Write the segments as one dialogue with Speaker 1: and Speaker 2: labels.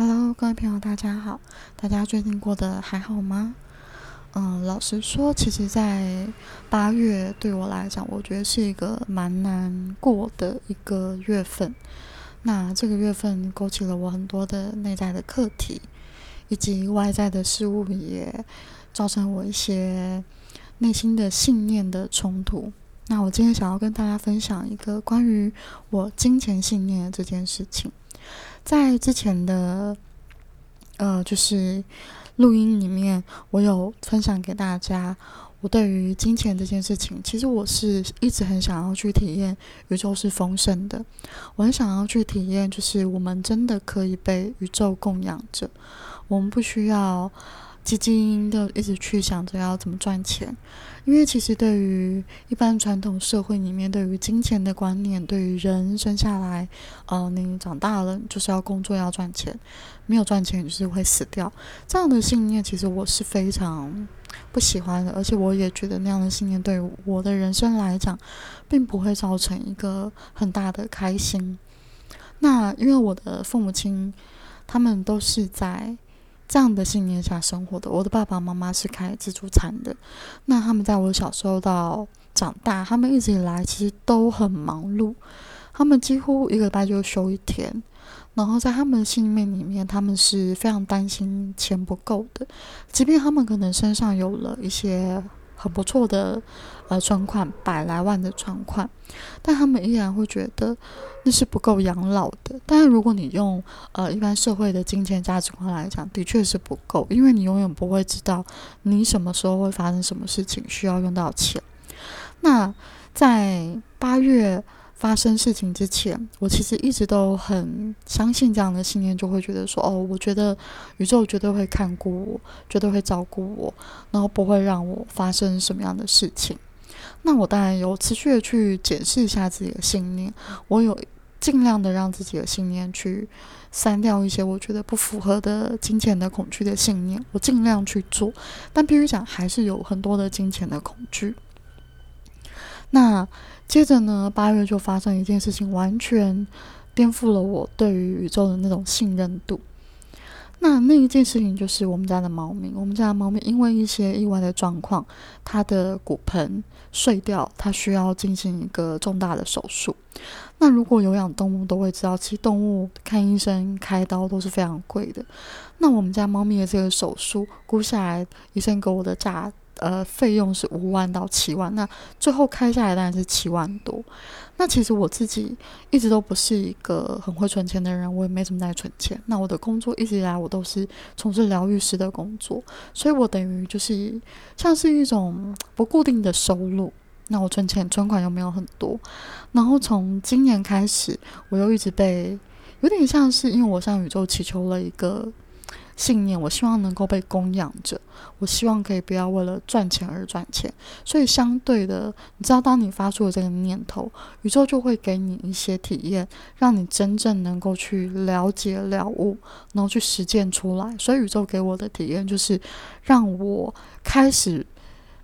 Speaker 1: Hello，各位朋友，大家好！大家最近过得还好吗？嗯，老实说，其实，在八月对我来讲，我觉得是一个蛮难过的一个月份。那这个月份勾起了我很多的内在的课题，以及外在的事物，也造成我一些内心的信念的冲突。那我今天想要跟大家分享一个关于我金钱信念这件事情。在之前的呃，就是录音里面，我有分享给大家，我对于金钱这件事情，其实我是一直很想要去体验宇宙是丰盛的，我很想要去体验，就是我们真的可以被宇宙供养着，我们不需要。基金的一直去想着要怎么赚钱，因为其实对于一般传统社会里面，对于金钱的观念，对于人生下来，呃，你长大了就是要工作要赚钱，没有赚钱就是会死掉，这样的信念其实我是非常不喜欢的，而且我也觉得那样的信念对我的人生来讲，并不会造成一个很大的开心。那因为我的父母亲，他们都是在。这样的信念下生活的，我的爸爸妈妈是开自助餐的。那他们在我小时候到长大，他们一直以来其实都很忙碌，他们几乎一个礼拜就休一天。然后在他们的信念里面，他们是非常担心钱不够的，即便他们可能身上有了一些。很不错的，呃，存款百来万的存款，但他们依然会觉得那是不够养老的。但是如果你用呃一般社会的金钱价值观来讲，的确是不够，因为你永远不会知道你什么时候会发生什么事情需要用到钱。那在八月。发生事情之前，我其实一直都很相信这样的信念，就会觉得说，哦，我觉得宇宙绝对会看顾我，绝对会照顾我，然后不会让我发生什么样的事情。那我当然有持续的去检视一下自己的信念，我有尽量的让自己的信念去删掉一些我觉得不符合的金钱的恐惧的信念，我尽量去做，但必须讲还是有很多的金钱的恐惧。那接着呢，八月就发生一件事情，完全颠覆了我对于宇宙的那种信任度。那那一件事情就是我们家的猫咪，我们家的猫咪因为一些意外的状况，它的骨盆碎掉，它需要进行一个重大的手术。那如果有养动物都会知道，其实动物看医生开刀都是非常贵的。那我们家猫咪的这个手术估下来，医生给我的价。呃，费用是五万到七万，那最后开下来当然是七万多。那其实我自己一直都不是一个很会存钱的人，我也没怎么在存钱。那我的工作一直以来我都是从事疗愈师的工作，所以我等于就是像是一种不固定的收入。那我存钱存款又没有很多，然后从今年开始，我又一直被有点像是因为我向宇宙祈求了一个。信念，我希望能够被供养着。我希望可以不要为了赚钱而赚钱。所以，相对的，你知道，当你发出了这个念头，宇宙就会给你一些体验，让你真正能够去了解、了悟，然后去实践出来。所以，宇宙给我的体验就是让我开始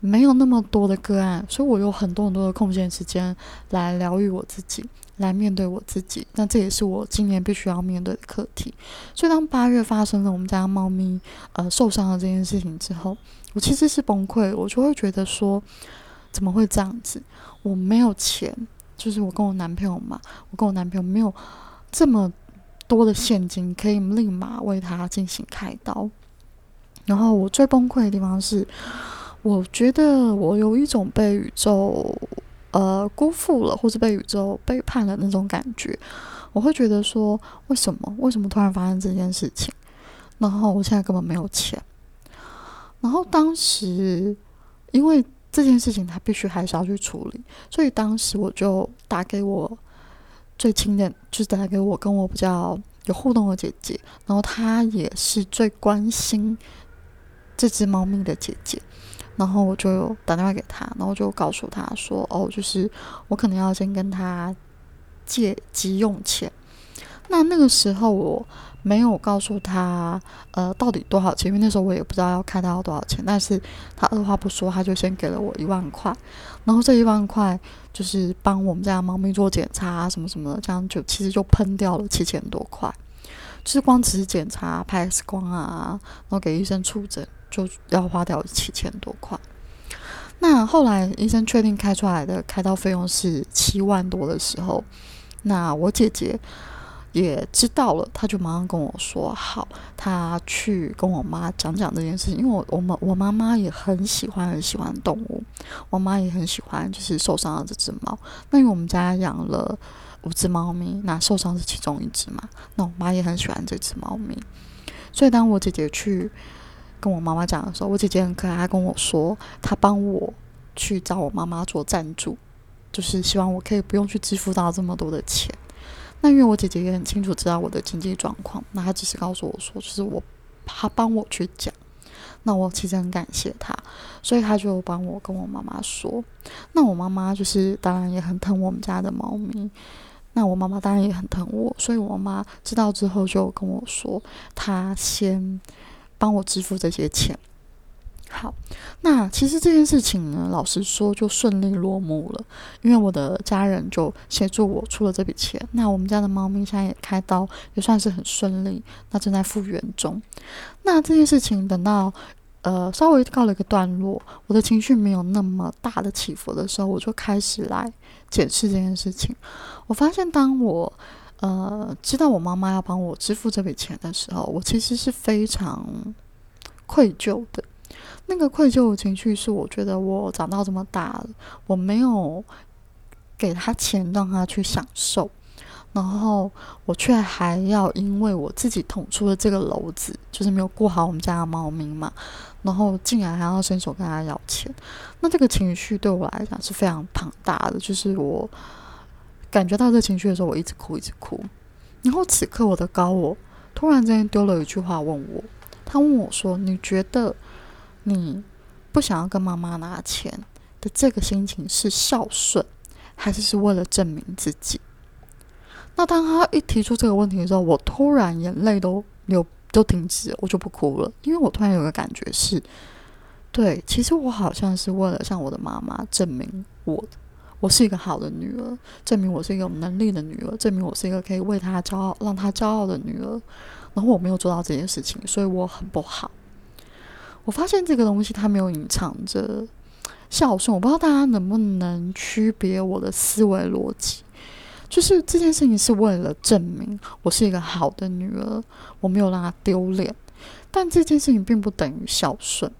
Speaker 1: 没有那么多的个案，所以我有很多很多的空闲时间来疗愈我自己。来面对我自己，那这也是我今年必须要面对的课题。所以，当八月发生了我们家猫咪呃受伤了这件事情之后，我其实是崩溃，我就会觉得说，怎么会这样子？我没有钱，就是我跟我男朋友嘛，我跟我男朋友没有这么多的现金可以立马为他进行开刀。然后，我最崩溃的地方是，我觉得我有一种被宇宙。呃，辜负了，或是被宇宙背叛了那种感觉，我会觉得说，为什么？为什么突然发生这件事情？然后我现在根本没有钱。然后当时，因为这件事情他必须还是要去处理，所以当时我就打给我最亲的，就是打给我跟我比较有互动的姐姐，然后她也是最关心这只猫咪的姐姐。然后我就打电话给他，然后就告诉他说：“哦，就是我可能要先跟他借急用钱。那那个时候我没有告诉他，呃，到底多少钱，因为那时候我也不知道要开他要多少钱。但是他二话不说，他就先给了我一万块。然后这一万块就是帮我们家猫咪做检查，什么什么的，这样就其实就喷掉了七千多块。就是光只是检查、拍 X 光啊，然后给医生出诊，就要花掉七千多块。那后来医生确定开出来的开刀费用是七万多的时候，那我姐姐也知道了，她就马上跟我说：“好，她去跟我妈讲讲这件事情。”因为我我们我妈妈也很喜欢很喜欢动物，我妈也很喜欢就是受伤的这只猫。那因为我们家养了五只猫咪，那受伤是其中一只嘛，那我妈也很喜欢这只猫咪。所以当我姐姐去。跟我妈妈讲的时候，我姐姐很可爱，她跟我说，她帮我去找我妈妈做赞助，就是希望我可以不用去支付到这么多的钱。那因为我姐姐也很清楚知道我的经济状况，那她只是告诉我说，就是我她帮我去讲，那我其实很感谢她，所以她就帮我跟我妈妈说。那我妈妈就是当然也很疼我们家的猫咪，那我妈妈当然也很疼我，所以我妈知道之后就跟我说，她先。帮我支付这些钱。好，那其实这件事情呢，老实说就顺利落幕了，因为我的家人就协助我出了这笔钱。那我们家的猫咪现在也开刀，也算是很顺利，那正在复原中。那这件事情等到呃稍微告了一个段落，我的情绪没有那么大的起伏的时候，我就开始来检视这件事情。我发现当我呃，知道我妈妈要帮我支付这笔钱的时候，我其实是非常愧疚的。那个愧疚的情绪是，我觉得我长到这么大了，我没有给他钱让他去享受，然后我却还要因为我自己捅出了这个篓子，就是没有顾好我们家的猫咪嘛，然后竟然还要伸手跟他要钱。那这个情绪对我来讲是非常庞大的，就是我。感觉到这情绪的时候，我一直哭，一直哭。然后此刻，我的高我突然之间丢了一句话问我：“他问我说，你觉得你不想要跟妈妈拿钱的这个心情是孝顺，还是是为了证明自己？”那当他一提出这个问题的时候，我突然眼泪都流，都停止了，我就不哭了，因为我突然有个感觉是：对，其实我好像是为了向我的妈妈证明我。我是一个好的女儿，证明我是一个有能力的女儿，证明我是一个可以为她骄傲、让她骄傲的女儿。然后我没有做到这件事情，所以我很不好。我发现这个东西它没有隐藏着孝顺，我不知道大家能不能区别我的思维逻辑。就是这件事情是为了证明我是一个好的女儿，我没有让她丢脸，但这件事情并不等于孝顺。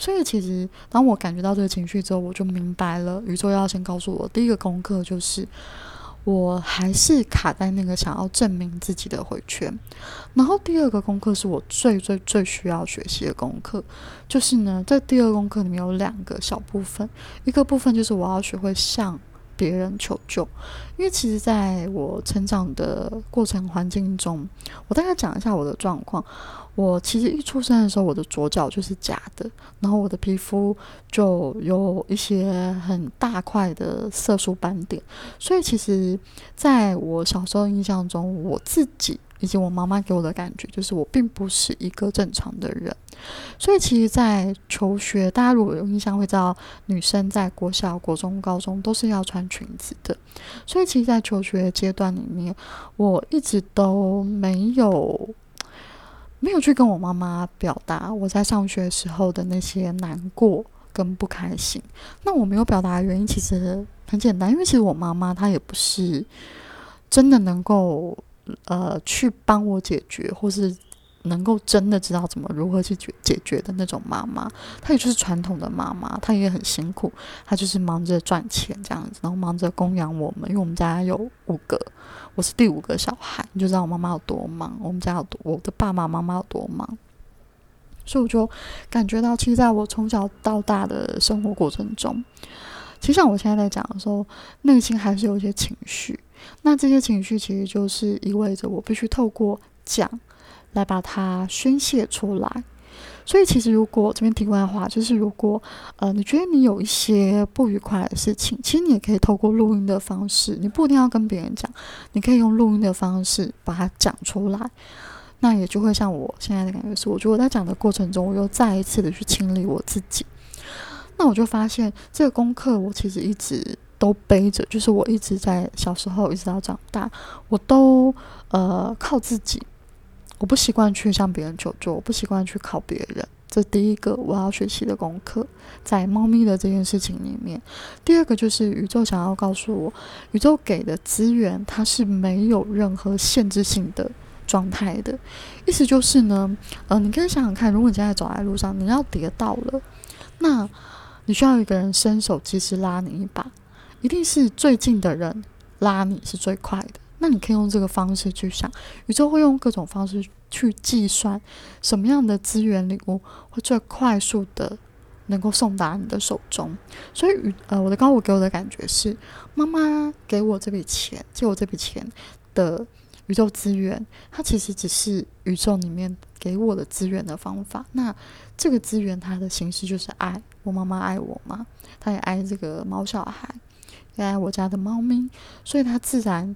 Speaker 1: 所以，其实当我感觉到这个情绪之后，我就明白了，宇宙要先告诉我，第一个功课就是，我还是卡在那个想要证明自己的回圈。然后，第二个功课是我最最最需要学习的功课，就是呢，在第二功课里面有两个小部分，一个部分就是我要学会向别人求救，因为其实在我成长的过程环境中，我大概讲一下我的状况。我其实一出生的时候，我的左脚就是假的，然后我的皮肤就有一些很大块的色素斑点，所以其实在我小时候印象中，我自己以及我妈妈给我的感觉，就是我并不是一个正常的人。所以其实，在求学，大家如果有印象会知道，女生在国小、国中、高中都是要穿裙子的。所以其实，在求学阶段里面，我一直都没有。没有去跟我妈妈表达我在上学时候的那些难过跟不开心。那我没有表达的原因其实很简单，因为其实我妈妈她也不是真的能够呃去帮我解决，或是。能够真的知道怎么如何去解解决的那种妈妈，她也就是传统的妈妈，她也很辛苦，她就是忙着赚钱这样子，然后忙着供养我们，因为我们家有五个，我是第五个小孩，你就知道我妈妈有多忙，我们家有多，我的爸爸妈妈有多忙，所以我就感觉到，其实在我从小到大的生活过程中，其实像我现在在讲的时候，内心还是有一些情绪，那这些情绪其实就是意味着我必须透过讲。来把它宣泄出来，所以其实如果这边题外话，就是如果呃你觉得你有一些不愉快的事情，其实你也可以透过录音的方式，你不一定要跟别人讲，你可以用录音的方式把它讲出来，那也就会像我现在的感觉是，我觉得我在讲的过程中，我又再一次的去清理我自己，那我就发现这个功课我其实一直都背着，就是我一直在小时候一直到长大，我都呃靠自己。我不习惯去向别人求助，我不习惯去靠别人。这第一个我要学习的功课，在猫咪的这件事情里面。第二个就是宇宙想要告诉我，宇宙给的资源它是没有任何限制性的状态的。意思就是呢，呃，你可以想想看，如果你现在走在路上，你要跌倒了，那你需要一个人伸手及时拉你一把，一定是最近的人拉你是最快的。那你可以用这个方式去想，宇宙会用各种方式去计算什么样的资源礼物会最快速的能够送达你的手中。所以，宇呃，我的高我给我的感觉是，妈妈给我这笔钱，借我这笔钱的宇宙资源，它其实只是宇宙里面给我的资源的方法。那这个资源它的形式就是爱，我妈妈爱我嘛，她也爱这个猫小孩，也爱我家的猫咪，所以它自然。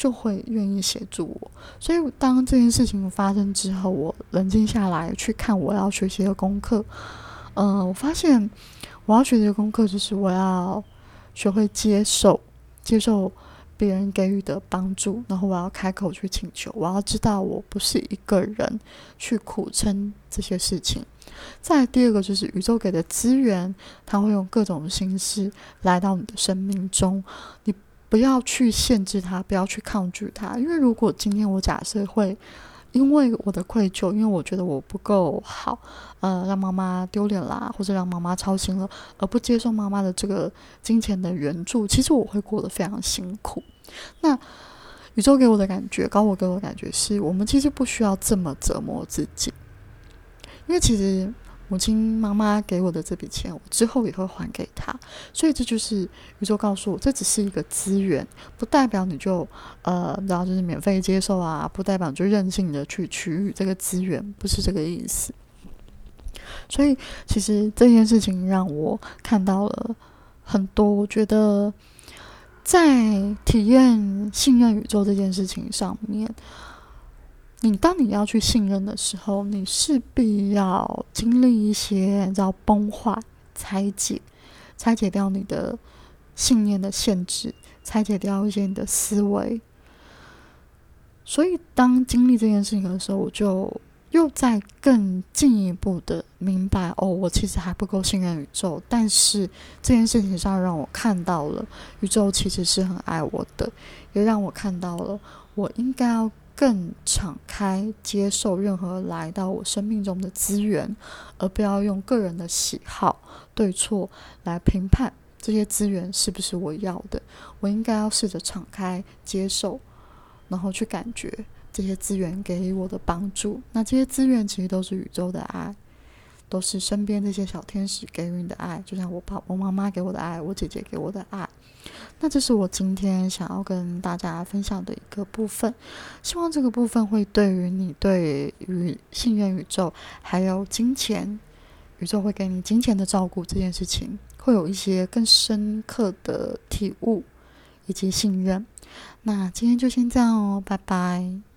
Speaker 1: 就会愿意协助我，所以当这件事情发生之后，我冷静下来去看我要学习的功课。嗯，我发现我要学习的功课就是我要学会接受，接受别人给予的帮助，然后我要开口去请求。我要知道我不是一个人去苦撑这些事情。再第二个就是宇宙给的资源，它会用各种形式来到你的生命中，你。不要去限制他，不要去抗拒他，因为如果今天我假设会因为我的愧疚，因为我觉得我不够好，呃，让妈妈丢脸啦，或者让妈妈操心了，而不接受妈妈的这个金钱的援助，其实我会过得非常辛苦。那宇宙给我的感觉，高我给我的感觉是，我们其实不需要这么折磨自己，因为其实。母亲妈妈给我的这笔钱，我之后也会还给他，所以这就是宇宙告诉我，这只是一个资源，不代表你就呃，然后就是免费接受啊，不代表就任性的去取予这个资源，不是这个意思。所以其实这件事情让我看到了很多，我觉得在体验信任宇宙这件事情上面。你当你要去信任的时候，你势必要经历一些叫崩坏、拆解、拆解掉你的信念的限制，拆解掉一些你的思维。所以，当经历这件事情的时候，我就又在更进一步的明白：哦，我其实还不够信任宇宙。但是这件事情上让我看到了宇宙其实是很爱我的，也让我看到了我应该要。更敞开接受任何来到我生命中的资源，而不要用个人的喜好、对错来评判这些资源是不是我要的。我应该要试着敞开接受，然后去感觉这些资源给予我的帮助。那这些资源其实都是宇宙的爱。都是身边这些小天使给予你的爱，就像我爸、我妈妈给我的爱，我姐姐给我的爱。那这是我今天想要跟大家分享的一个部分。希望这个部分会对于你对于信任宇宙，还有金钱，宇宙会给你金钱的照顾这件事情，会有一些更深刻的体悟以及信任。那今天就先这样哦，拜拜。